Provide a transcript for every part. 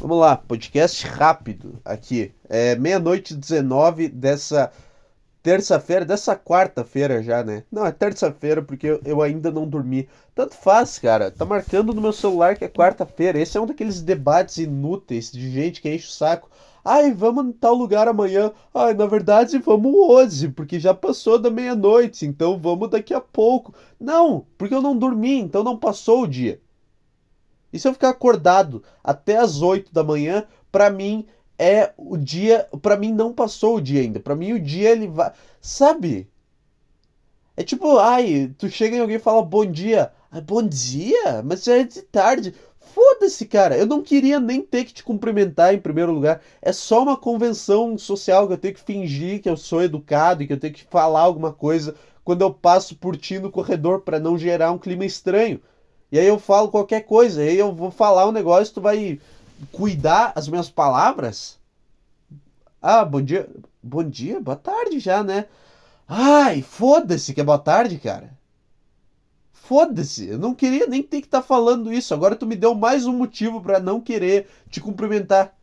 Vamos lá, podcast rápido aqui. É meia-noite 19 dessa terça-feira, dessa quarta-feira já, né? Não, é terça-feira porque eu, eu, ainda não dormi. Tanto faz, cara. Tá marcando no meu celular que é quarta-feira. Esse é um daqueles debates inúteis de gente que enche o saco. Ai, vamos em tal lugar amanhã. Ai, na verdade, vamos hoje, porque já passou da meia-noite, então vamos daqui a pouco. Não, porque eu não dormi, então não passou o dia. E se eu ficar acordado até as 8 da manhã, para mim é o dia, para mim não passou o dia ainda. Para mim o dia ele vai, sabe? É tipo, ai, tu chega em alguém e fala bom dia. Ah, bom dia? Mas já é de tarde. Foda-se, cara. Eu não queria nem ter que te cumprimentar em primeiro lugar. É só uma convenção social que eu tenho que fingir que eu sou educado e que eu tenho que falar alguma coisa quando eu passo por ti no corredor para não gerar um clima estranho. E aí eu falo qualquer coisa, aí eu vou falar um negócio, tu vai cuidar as minhas palavras? Ah, bom dia. Bom dia, boa tarde já, né? Ai, foda-se que é boa tarde, cara. Foda-se, eu não queria nem ter que estar tá falando isso. Agora tu me deu mais um motivo para não querer te cumprimentar.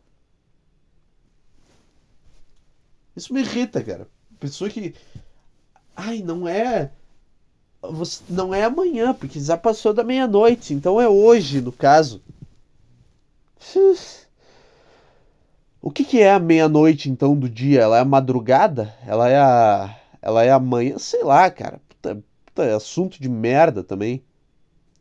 Isso me irrita, cara. Pessoa que. Ai, não é você, não é amanhã, porque já passou da meia-noite, então é hoje, no caso. O que, que é a meia-noite, então, do dia? Ela é a madrugada? Ela é a. Ela é a manhã? Sei lá, cara. Puta, puta é assunto de merda também.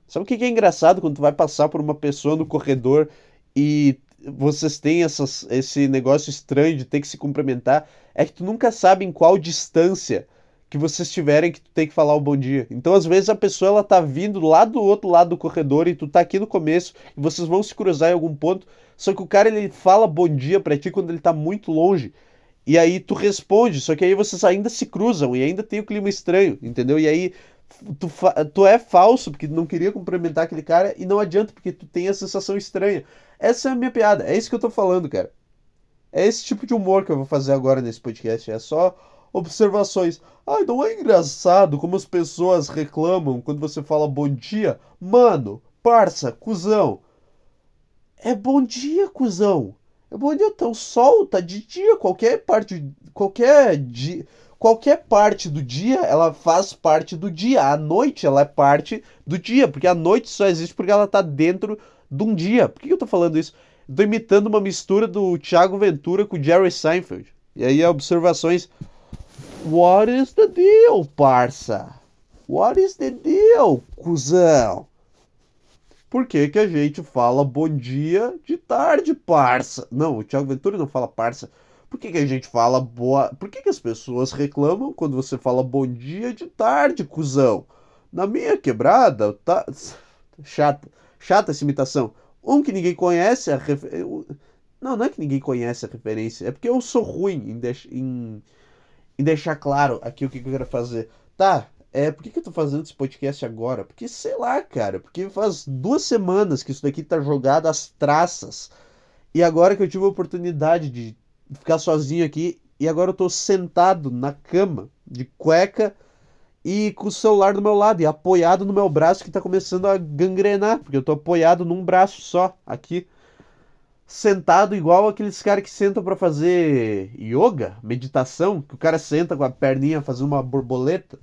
Sabe o que, que é engraçado quando tu vai passar por uma pessoa no corredor e vocês têm essas, esse negócio estranho de ter que se cumprimentar? É que tu nunca sabe em qual distância que vocês tiverem que tu tem que falar o bom dia. Então, às vezes, a pessoa ela tá vindo lá do outro lado do corredor e tu tá aqui no começo e vocês vão se cruzar em algum ponto. Só que o cara ele fala bom dia para ti quando ele tá muito longe. E aí tu responde, só que aí vocês ainda se cruzam e ainda tem o clima estranho, entendeu? E aí tu, tu é falso porque não queria cumprimentar aquele cara e não adianta porque tu tem a sensação estranha. Essa é a minha piada, é isso que eu tô falando, cara. É esse tipo de humor que eu vou fazer agora nesse podcast. É só observações. Ai, não é engraçado como as pessoas reclamam quando você fala bom dia? Mano, parça, cuzão. É bom dia, cuzão. É bom dia, então sol tá de dia, qualquer parte, qualquer dia, qualquer parte do dia, ela faz parte do dia. A noite, ela é parte do dia, porque a noite só existe porque ela tá dentro de um dia. Por que eu tô falando isso? Tô imitando uma mistura do Thiago Ventura com o Jerry Seinfeld. E aí, observações What is the deal, parça? What is the deal, cuzão? Por que, que a gente fala bom dia de tarde, parça? Não, o Thiago Ventura não fala parça. Por que, que a gente fala boa. Por que, que as pessoas reclamam quando você fala bom dia de tarde, cuzão? Na minha quebrada, tá. Chata. Chata essa imitação. Um que ninguém conhece a refer... Não, não é que ninguém conhece a referência. É porque eu sou ruim em, deix... em e deixar claro aqui o que, eu quero fazer. Tá, é, por que, que eu tô fazendo esse podcast agora? Porque, sei lá, cara, porque faz duas semanas que isso daqui tá jogado às traças. E agora que eu tive a oportunidade de ficar sozinho aqui, e agora eu tô sentado na cama, de cueca, e com o celular do meu lado, e apoiado no meu braço que tá começando a gangrenar, porque eu tô apoiado num braço só, aqui sentado igual aqueles caras que sentam para fazer yoga, meditação, que o cara senta com a perninha fazendo uma borboleta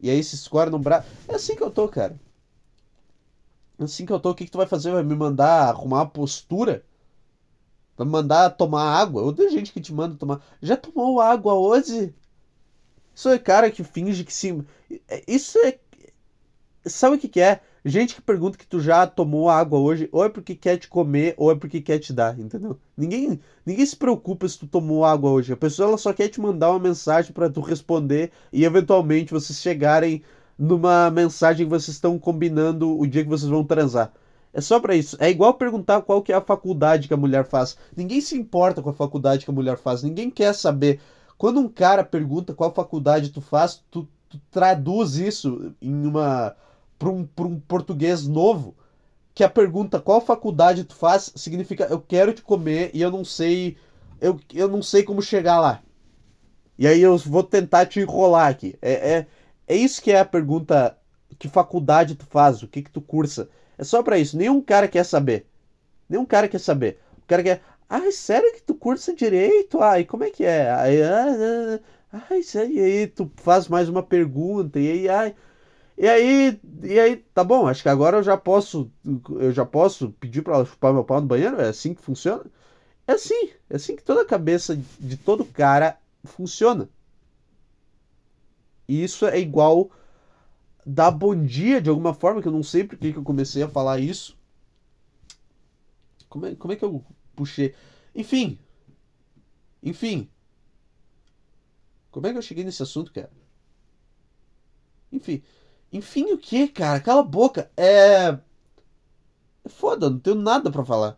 e aí se escora no braço. É assim que eu tô, cara. É assim que eu tô. O que, que tu vai fazer? Vai me mandar arrumar a postura? Vai me mandar tomar água? Ou tem gente que te manda tomar. Já tomou água hoje? Isso é cara que finge que sim. Isso é. Sabe o que, que é? Gente que pergunta que tu já tomou água hoje, ou é porque quer te comer, ou é porque quer te dar, entendeu? Ninguém, ninguém se preocupa se tu tomou água hoje. A pessoa ela só quer te mandar uma mensagem para tu responder e eventualmente vocês chegarem numa mensagem que vocês estão combinando o dia que vocês vão transar. É só para isso. É igual perguntar qual que é a faculdade que a mulher faz. Ninguém se importa com a faculdade que a mulher faz. Ninguém quer saber. Quando um cara pergunta qual faculdade tu faz, tu, tu traduz isso em uma para um, um português novo que a pergunta qual faculdade tu faz significa eu quero te comer e eu não sei eu, eu não sei como chegar lá. E aí eu vou tentar te enrolar aqui. É, é, é isso que é a pergunta que faculdade tu faz, o que que tu cursa. É só para isso. Nenhum cara quer saber. Nenhum cara quer saber. O cara quer, ai, sério que tu cursa direito? Ai, como é que é? Aí, ah, ah, ai, sério, e aí tu faz mais uma pergunta, e aí, ai. E aí, e aí, tá bom, acho que agora eu já posso, eu já posso pedir para ela chupar meu pau no banheiro, é assim que funciona? É assim, é assim que toda a cabeça de todo cara funciona. E isso é igual dar bom dia de alguma forma, que eu não sei porque que eu comecei a falar isso. Como é, como é que eu puxei? Enfim. Enfim. Como é que eu cheguei nesse assunto, cara? Enfim. Enfim, o que, cara? Cala a boca. É. é foda, não tenho nada para falar.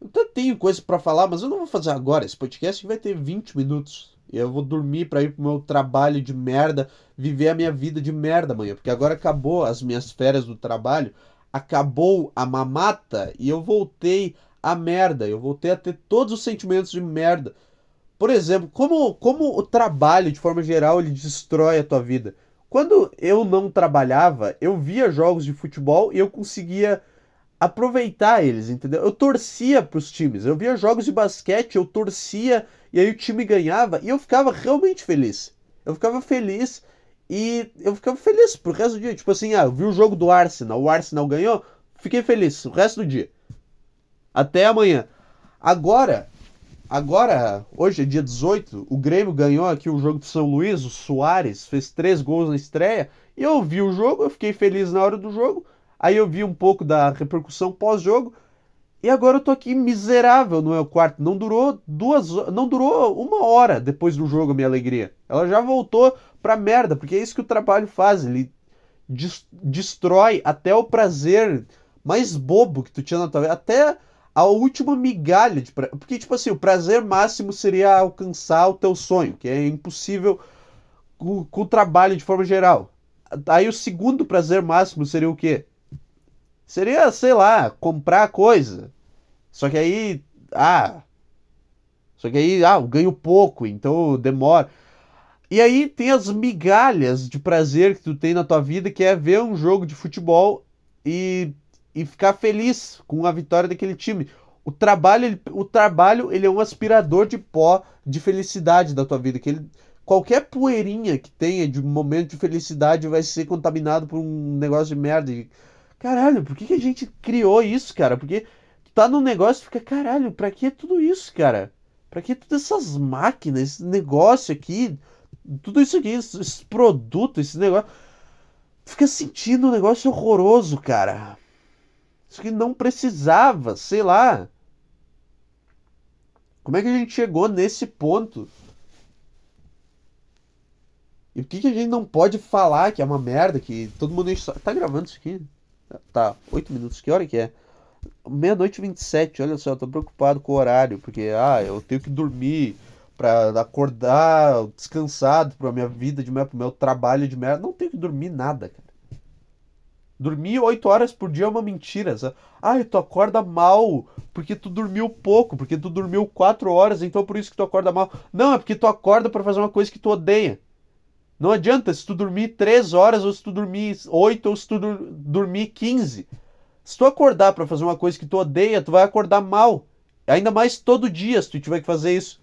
Eu até tenho coisa para falar, mas eu não vou fazer agora. Esse podcast vai ter 20 minutos. E eu vou dormir para ir pro meu trabalho de merda, viver a minha vida de merda amanhã. Porque agora acabou as minhas férias do trabalho, acabou a mamata e eu voltei a merda. Eu voltei a ter todos os sentimentos de merda. Por exemplo, como, como o trabalho, de forma geral, ele destrói a tua vida. Quando eu não trabalhava, eu via jogos de futebol e eu conseguia aproveitar eles, entendeu? Eu torcia para os times. Eu via jogos de basquete, eu torcia e aí o time ganhava e eu ficava realmente feliz. Eu ficava feliz e eu ficava feliz pro resto do dia. Tipo assim, ah, eu vi o jogo do Arsenal, o Arsenal ganhou, fiquei feliz o resto do dia. Até amanhã. Agora, agora, hoje é dia 18, o Grêmio ganhou aqui o jogo do São Luís, o Soares fez três gols na estreia, e eu vi o jogo, eu fiquei feliz na hora do jogo, aí eu vi um pouco da repercussão pós-jogo, e agora eu tô aqui miserável no meu quarto. Não durou duas, não durou uma hora depois do jogo a minha alegria. Ela já voltou pra merda, porque é isso que o trabalho faz. Ele destrói até o prazer mais bobo que tu tinha na tua vida, até a última migalha de pra... porque tipo assim, o prazer máximo seria alcançar o teu sonho, que é impossível com, com o trabalho de forma geral. Aí o segundo prazer máximo seria o quê? Seria, sei lá, comprar coisa. Só que aí, ah, só que aí, ah, eu ganho pouco, então demora. E aí tem as migalhas de prazer que tu tem na tua vida, que é ver um jogo de futebol e, e ficar feliz com a vitória daquele time. O trabalho, ele, o trabalho, ele é um aspirador de pó de felicidade da tua vida, que ele, qualquer poeirinha que tenha de momento de felicidade vai ser contaminado por um negócio de merda. Caralho, por que, que a gente criou isso, cara? Porque tu tá num negócio e fica, caralho, pra que tudo isso, cara? Pra que todas essas máquinas, esse negócio aqui, tudo isso aqui, esse, esse produto, esse negócio. Fica sentindo um negócio horroroso, cara. Isso que não precisava, sei lá. Como é que a gente chegou nesse ponto? E por que, que a gente não pode falar que é uma merda, que todo mundo. Tá gravando isso aqui? Tá, 8 minutos. Que hora que é? Meia-noite e 27. Olha só, eu tô preocupado com o horário, porque ah, eu tenho que dormir para acordar descansado pra minha vida de merda, pro meu trabalho de merda. Não tenho que dormir nada, cara. Dormir 8 horas por dia é uma mentira. Ah, tu acorda mal porque tu dormiu pouco, porque tu dormiu 4 horas, então por isso que tu acorda mal. Não, é porque tu acorda para fazer uma coisa que tu odeia. Não adianta se tu dormir 3 horas, ou se tu dormir 8, ou se tu dormir 15. Se tu acordar para fazer uma coisa que tu odeia, tu vai acordar mal. Ainda mais todo dia se tu tiver que fazer isso.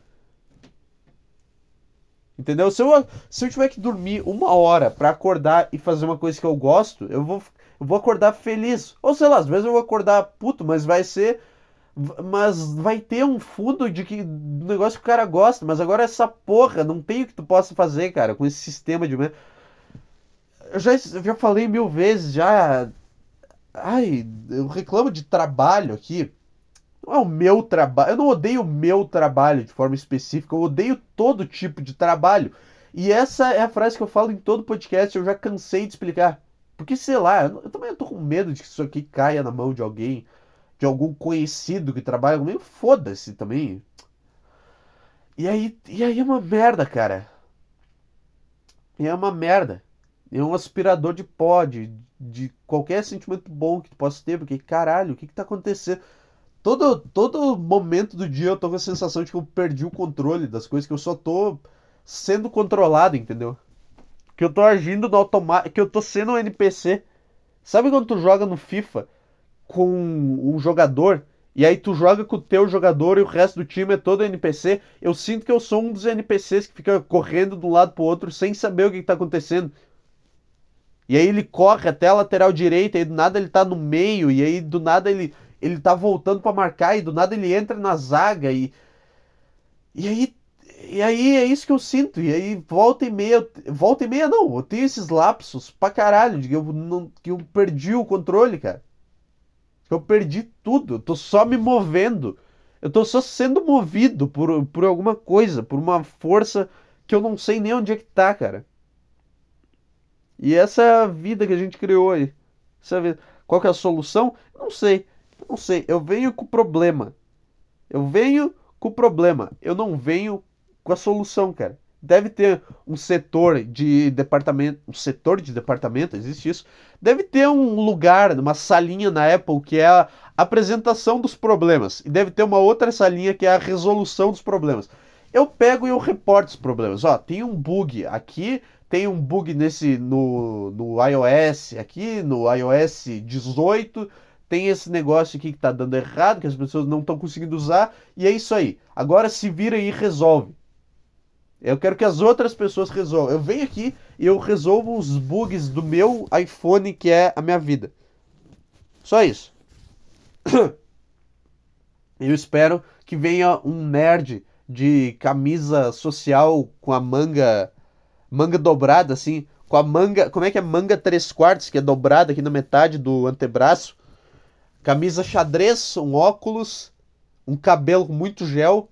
Entendeu? Se eu, se eu tiver que dormir uma hora para acordar e fazer uma coisa que eu gosto, eu vou, eu vou acordar feliz. Ou sei lá, às vezes eu vou acordar puto, mas vai ser mas vai ter um fundo de que do negócio que o cara gosta, mas agora essa porra não tem o que tu possa fazer, cara, com esse sistema de eu já, eu já falei mil vezes já ai, eu reclamo de trabalho aqui. Não é o meu trabalho, eu não odeio o meu trabalho de forma específica, eu odeio todo tipo de trabalho. E essa é a frase que eu falo em todo podcast, eu já cansei de explicar. Porque sei lá, eu também tô com medo de que isso aqui caia na mão de alguém de algum conhecido que trabalha comigo, foda-se também. E aí, e aí é uma merda, cara. E é uma merda. É um aspirador de pó, de, de qualquer sentimento bom que tu possa ter, porque caralho, o que que tá acontecendo? Todo, todo momento do dia eu tô com a sensação de que eu perdi o controle das coisas, que eu só tô sendo controlado, entendeu? Que eu tô agindo no automático, que eu tô sendo um NPC. Sabe quando tu joga no FIFA com um jogador E aí tu joga com o teu jogador e o resto do time é todo NPC. Eu sinto que eu sou um dos NPCs que fica correndo de um lado pro outro sem saber o que, que tá acontecendo. E aí ele corre até a lateral direita, e do nada ele tá no meio, e aí do nada ele, ele tá voltando para marcar, e do nada ele entra na zaga, e. E aí. E aí é isso que eu sinto. E aí volta e meia. Volta e meia não, eu tenho esses lapsos pra caralho, de que eu, não, que eu perdi o controle, cara. Eu perdi tudo, eu tô só me movendo. Eu tô só sendo movido por, por alguma coisa, por uma força que eu não sei nem onde é que tá, cara. E essa é a vida que a gente criou aí. Essa Qual que é a solução? Não sei. Não sei. Eu venho com o problema. Eu venho com o problema. Eu não venho com a solução, cara. Deve ter um setor de departamento. Um setor de departamento, existe isso. Deve ter um lugar, uma salinha na Apple que é a apresentação dos problemas. E deve ter uma outra salinha que é a resolução dos problemas. Eu pego e eu reporto os problemas. Ó, tem um bug aqui tem um bug nesse no, no iOS aqui, no iOS 18, tem esse negócio aqui que está dando errado, que as pessoas não estão conseguindo usar, e é isso aí. Agora se vira e resolve. Eu quero que as outras pessoas resolvam. Eu venho aqui e eu resolvo os bugs do meu iPhone, que é a minha vida. Só isso. Eu espero que venha um nerd de camisa social com a manga manga dobrada, assim, com a manga. Como é que é? Manga 3 quartos, que é dobrada aqui na metade do antebraço. Camisa xadrez, um óculos, um cabelo muito gel.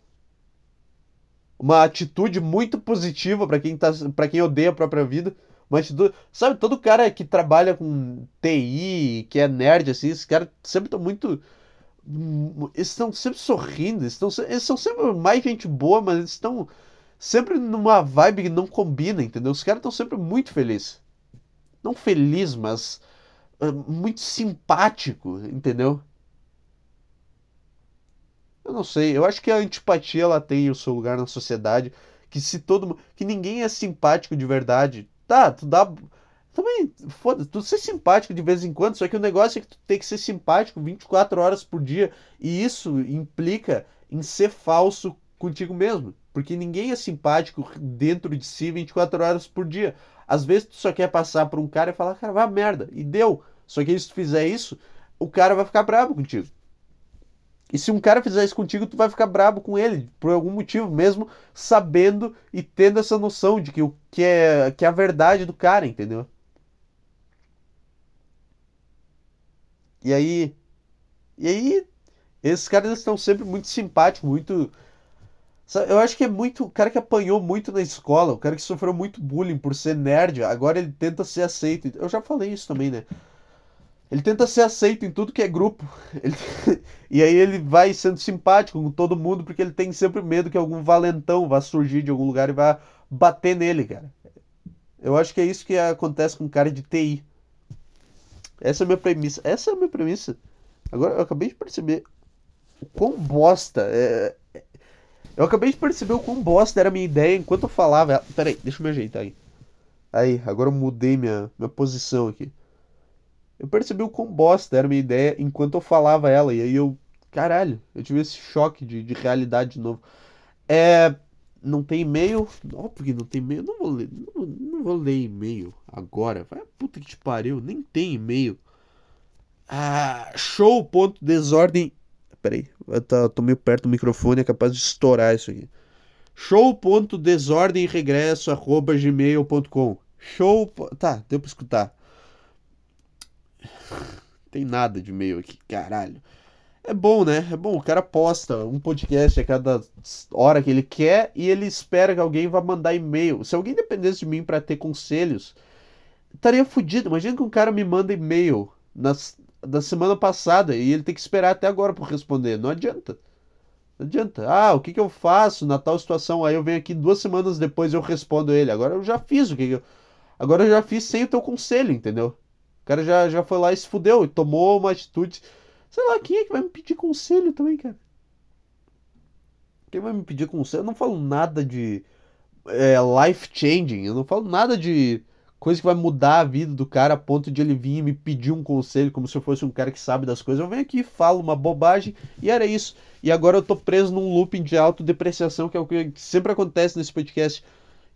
Uma atitude muito positiva para quem, tá, pra quem odeia a própria vida. Uma atitude. Sabe, todo cara que trabalha com TI, que é nerd, assim, esses caras sempre estão muito. Eles estão sempre sorrindo, eles, estão, eles são sempre mais gente boa, mas eles estão sempre numa vibe que não combina, entendeu? Os caras estão sempre muito felizes. Não feliz, mas muito simpático, entendeu? Eu não sei, eu acho que a antipatia ela tem o seu lugar na sociedade, que se todo que ninguém é simpático de verdade. Tá, tu dá também, foda tu ser simpático de vez em quando, só que o negócio é que tu tem que ser simpático 24 horas por dia, e isso implica em ser falso contigo mesmo. Porque ninguém é simpático dentro de si 24 horas por dia. Às vezes tu só quer passar por um cara e falar, cara, vai merda. E deu. Só que se tu fizer isso, o cara vai ficar bravo contigo. E se um cara fizer isso contigo, tu vai ficar bravo com ele, por algum motivo, mesmo sabendo e tendo essa noção de que o que é, que é a verdade do cara, entendeu? E aí. E aí, esses caras estão sempre muito simpáticos, muito eu acho que é muito. O cara que apanhou muito na escola, o cara que sofreu muito bullying por ser nerd, agora ele tenta ser aceito. Eu já falei isso também, né? Ele tenta ser aceito em tudo que é grupo. Ele... e aí ele vai sendo simpático com todo mundo, porque ele tem sempre medo que algum valentão vá surgir de algum lugar e vá bater nele, cara. Eu acho que é isso que acontece com um cara de TI. Essa é a minha premissa. Essa é a minha premissa. Agora eu acabei de perceber o quão bosta é, eu acabei de perceber o quão bosta era a minha ideia enquanto eu falava. Peraí, deixa eu me ajeitar aí. Aí, agora eu mudei minha, minha posição aqui. Eu percebi o quão bosta era minha ideia enquanto eu falava ela. E aí eu. Caralho, eu tive esse choque de, de realidade de novo. É. Não tem e-mail? Óbvio que não tem e-mail. Não vou ler, não, não vou ler e-mail agora. Vai puta que te pariu. Nem tem e-mail. Ah, show.desordem Peraí, eu tô meio perto do microfone, é capaz de estourar isso aqui. show.desordemregresso.gmail.com Show. Tá, deu pra escutar. Tem nada de e-mail aqui, caralho. É bom, né? É bom. O cara posta um podcast a cada hora que ele quer e ele espera que alguém vá mandar e-mail. Se alguém dependesse de mim para ter conselhos, estaria fudido. Imagina que um cara me manda e-mail nas, da semana passada e ele tem que esperar até agora para responder. Não adianta. Não adianta. Ah, o que, que eu faço na tal situação? Aí eu venho aqui duas semanas depois eu respondo ele. Agora eu já fiz o que, que eu. Agora eu já fiz sem o teu conselho, entendeu? O cara já, já foi lá e se fudeu e tomou uma atitude. Sei lá, quem é que vai me pedir conselho também, cara? Quem vai me pedir conselho? Eu não falo nada de é, life changing. Eu não falo nada de coisa que vai mudar a vida do cara a ponto de ele vir e me pedir um conselho, como se eu fosse um cara que sabe das coisas. Eu venho aqui, falo uma bobagem e era isso. E agora eu tô preso num looping de autodepreciação, que é o que sempre acontece nesse podcast.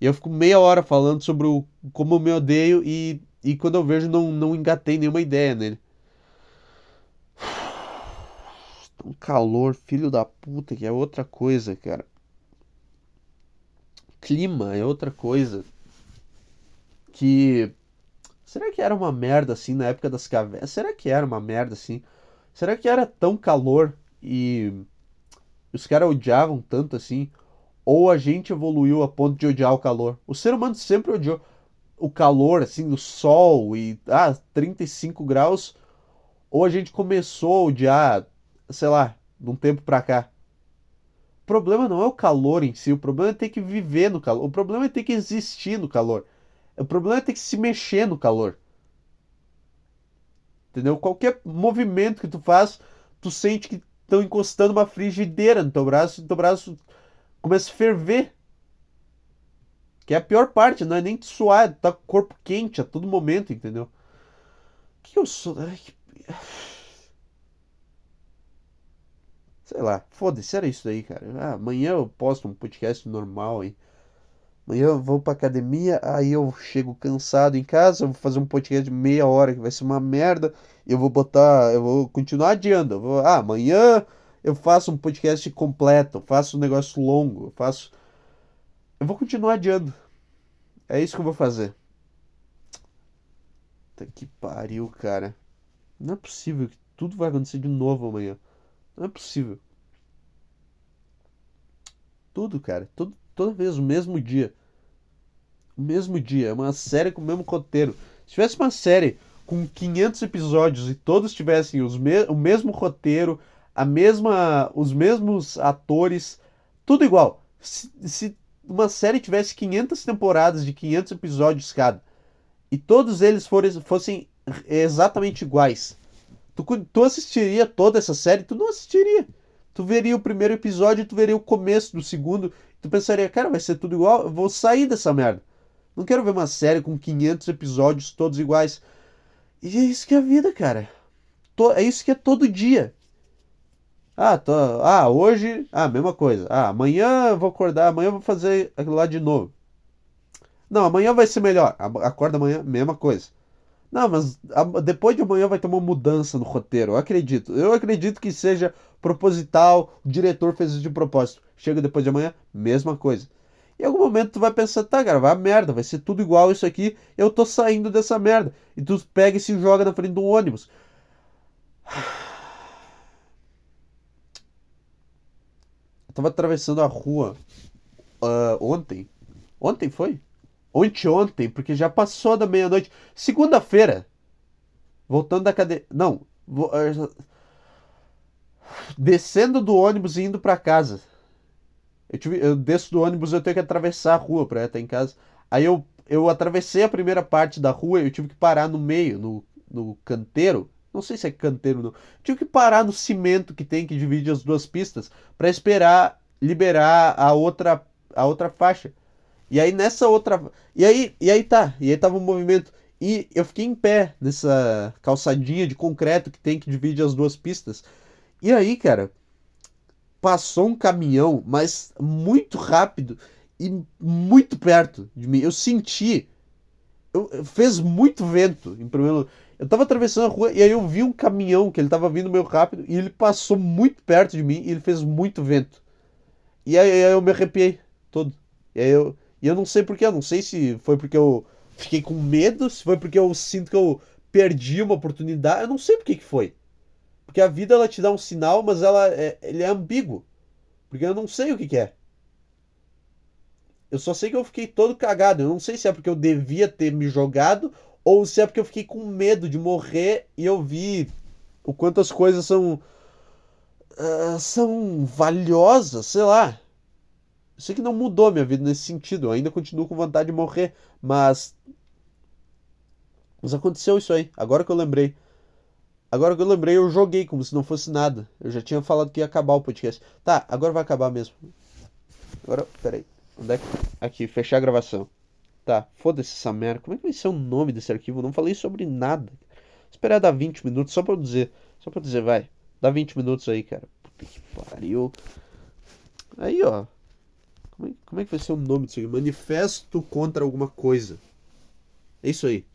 E eu fico meia hora falando sobre o, como eu me odeio e, e quando eu vejo não, não engatei nenhuma ideia nele. Um calor, filho da puta, que é outra coisa, cara. Clima é outra coisa que. Será que era uma merda assim na época das cavernas? Será que era uma merda assim? Será que era tão calor e os caras odiavam tanto assim? Ou a gente evoluiu a ponto de odiar o calor? O ser humano sempre odiou o calor, assim, do sol e ah, 35 graus. Ou a gente começou a odiar, sei lá, de um tempo pra cá. O problema não é o calor em si, o problema é ter que viver no calor. O problema é ter que existir no calor. O problema é ter que se mexer no calor. Entendeu? Qualquer movimento que tu faz, tu sente que estão encostando uma frigideira no teu braço e teu braço começa a ferver. Que é a pior parte, não é nem suar, tá com o corpo quente a todo momento, entendeu? Que eu sou? Sei lá, foda-se, era isso aí, cara. Ah, amanhã eu posto um podcast normal aí. Amanhã eu vou pra academia, aí eu chego cansado em casa, eu vou fazer um podcast de meia hora que vai ser uma merda. Eu vou botar, eu vou continuar adiando. Vou, ah, amanhã eu faço um podcast completo, faço um negócio longo, faço. Eu vou continuar adiando. É isso que eu vou fazer. Puta que pariu, cara. Não é possível que tudo vai acontecer de novo amanhã. Não é possível. Tudo, cara. Tudo, toda vez o mesmo dia. O mesmo dia. É uma série com o mesmo roteiro. Se tivesse uma série com 500 episódios e todos tivessem os me o mesmo roteiro, a mesma, os mesmos atores, tudo igual. Se, se uma série tivesse 500 temporadas de 500 episódios cada e todos eles fossem, exatamente iguais, tu, tu assistiria toda essa série? Tu não assistiria. Tu veria o primeiro episódio, tu veria o começo do segundo, tu pensaria, cara, vai ser tudo igual, eu vou sair dessa merda. Não quero ver uma série com 500 episódios todos iguais. E é isso que é a vida, cara. É isso que é todo dia. Ah, tô, ah, hoje, ah, mesma coisa. Ah, amanhã eu vou acordar, amanhã eu vou fazer aquilo lá de novo. Não, amanhã vai ser melhor. Acorda amanhã, mesma coisa. Não, mas depois de amanhã vai ter uma mudança no roteiro. Eu acredito. Eu acredito que seja proposital. O diretor fez isso de propósito. Chega depois de amanhã, mesma coisa. Em algum momento tu vai pensar, tá, cara, vai a merda, vai ser tudo igual isso aqui, eu tô saindo dessa merda. E tu pega e se joga na frente de um ônibus. Tava atravessando a rua uh, ontem. Ontem foi? Ontem, ontem, porque já passou da meia-noite. Segunda-feira. Voltando da cadeia. Não. Uh, descendo do ônibus e indo para casa. Eu, tive, eu desço do ônibus eu tenho que atravessar a rua pra estar em casa. Aí eu, eu atravessei a primeira parte da rua e eu tive que parar no meio, no, no canteiro. Não sei se é canteiro não. Tive que parar no cimento que tem que divide as duas pistas para esperar liberar a outra a outra faixa. E aí nessa outra e aí e aí tá, e aí tava um movimento e eu fiquei em pé nessa calçadinha de concreto que tem que divide as duas pistas. E aí, cara, passou um caminhão, mas muito rápido e muito perto de mim. Eu senti. Eu, fez muito vento em primeiro lugar. Eu tava atravessando a rua e aí eu vi um caminhão que ele tava vindo meio rápido e ele passou muito perto de mim e ele fez muito vento. E aí, aí eu me arrepiei todo. E aí eu, e eu não sei porquê, eu não sei se foi porque eu fiquei com medo, se foi porque eu sinto que eu perdi uma oportunidade, eu não sei porque que foi. Porque a vida ela te dá um sinal, mas ela é, ele é ambíguo. Porque eu não sei o que, que é. Eu só sei que eu fiquei todo cagado. Eu não sei se é porque eu devia ter me jogado ou se é porque eu fiquei com medo de morrer e eu vi o quanto as coisas são. Uh, são valiosas, sei lá. Eu sei que não mudou minha vida nesse sentido. Eu ainda continuo com vontade de morrer, mas. Mas aconteceu isso aí. Agora que eu lembrei. Agora que eu lembrei, eu joguei como se não fosse nada. Eu já tinha falado que ia acabar o podcast. Tá, agora vai acabar mesmo. Agora, peraí. Onde é que... Aqui, fechar a gravação. Tá, foda-se essa merda. Como é que vai ser o nome desse arquivo? Eu não falei sobre nada. Esperar dar 20 minutos só pra eu dizer. Só pra eu dizer, vai. Dá 20 minutos aí, cara. Puta que pariu. Aí, ó. Como é, como é que vai ser o nome disso aqui? Manifesto contra alguma coisa. É isso aí.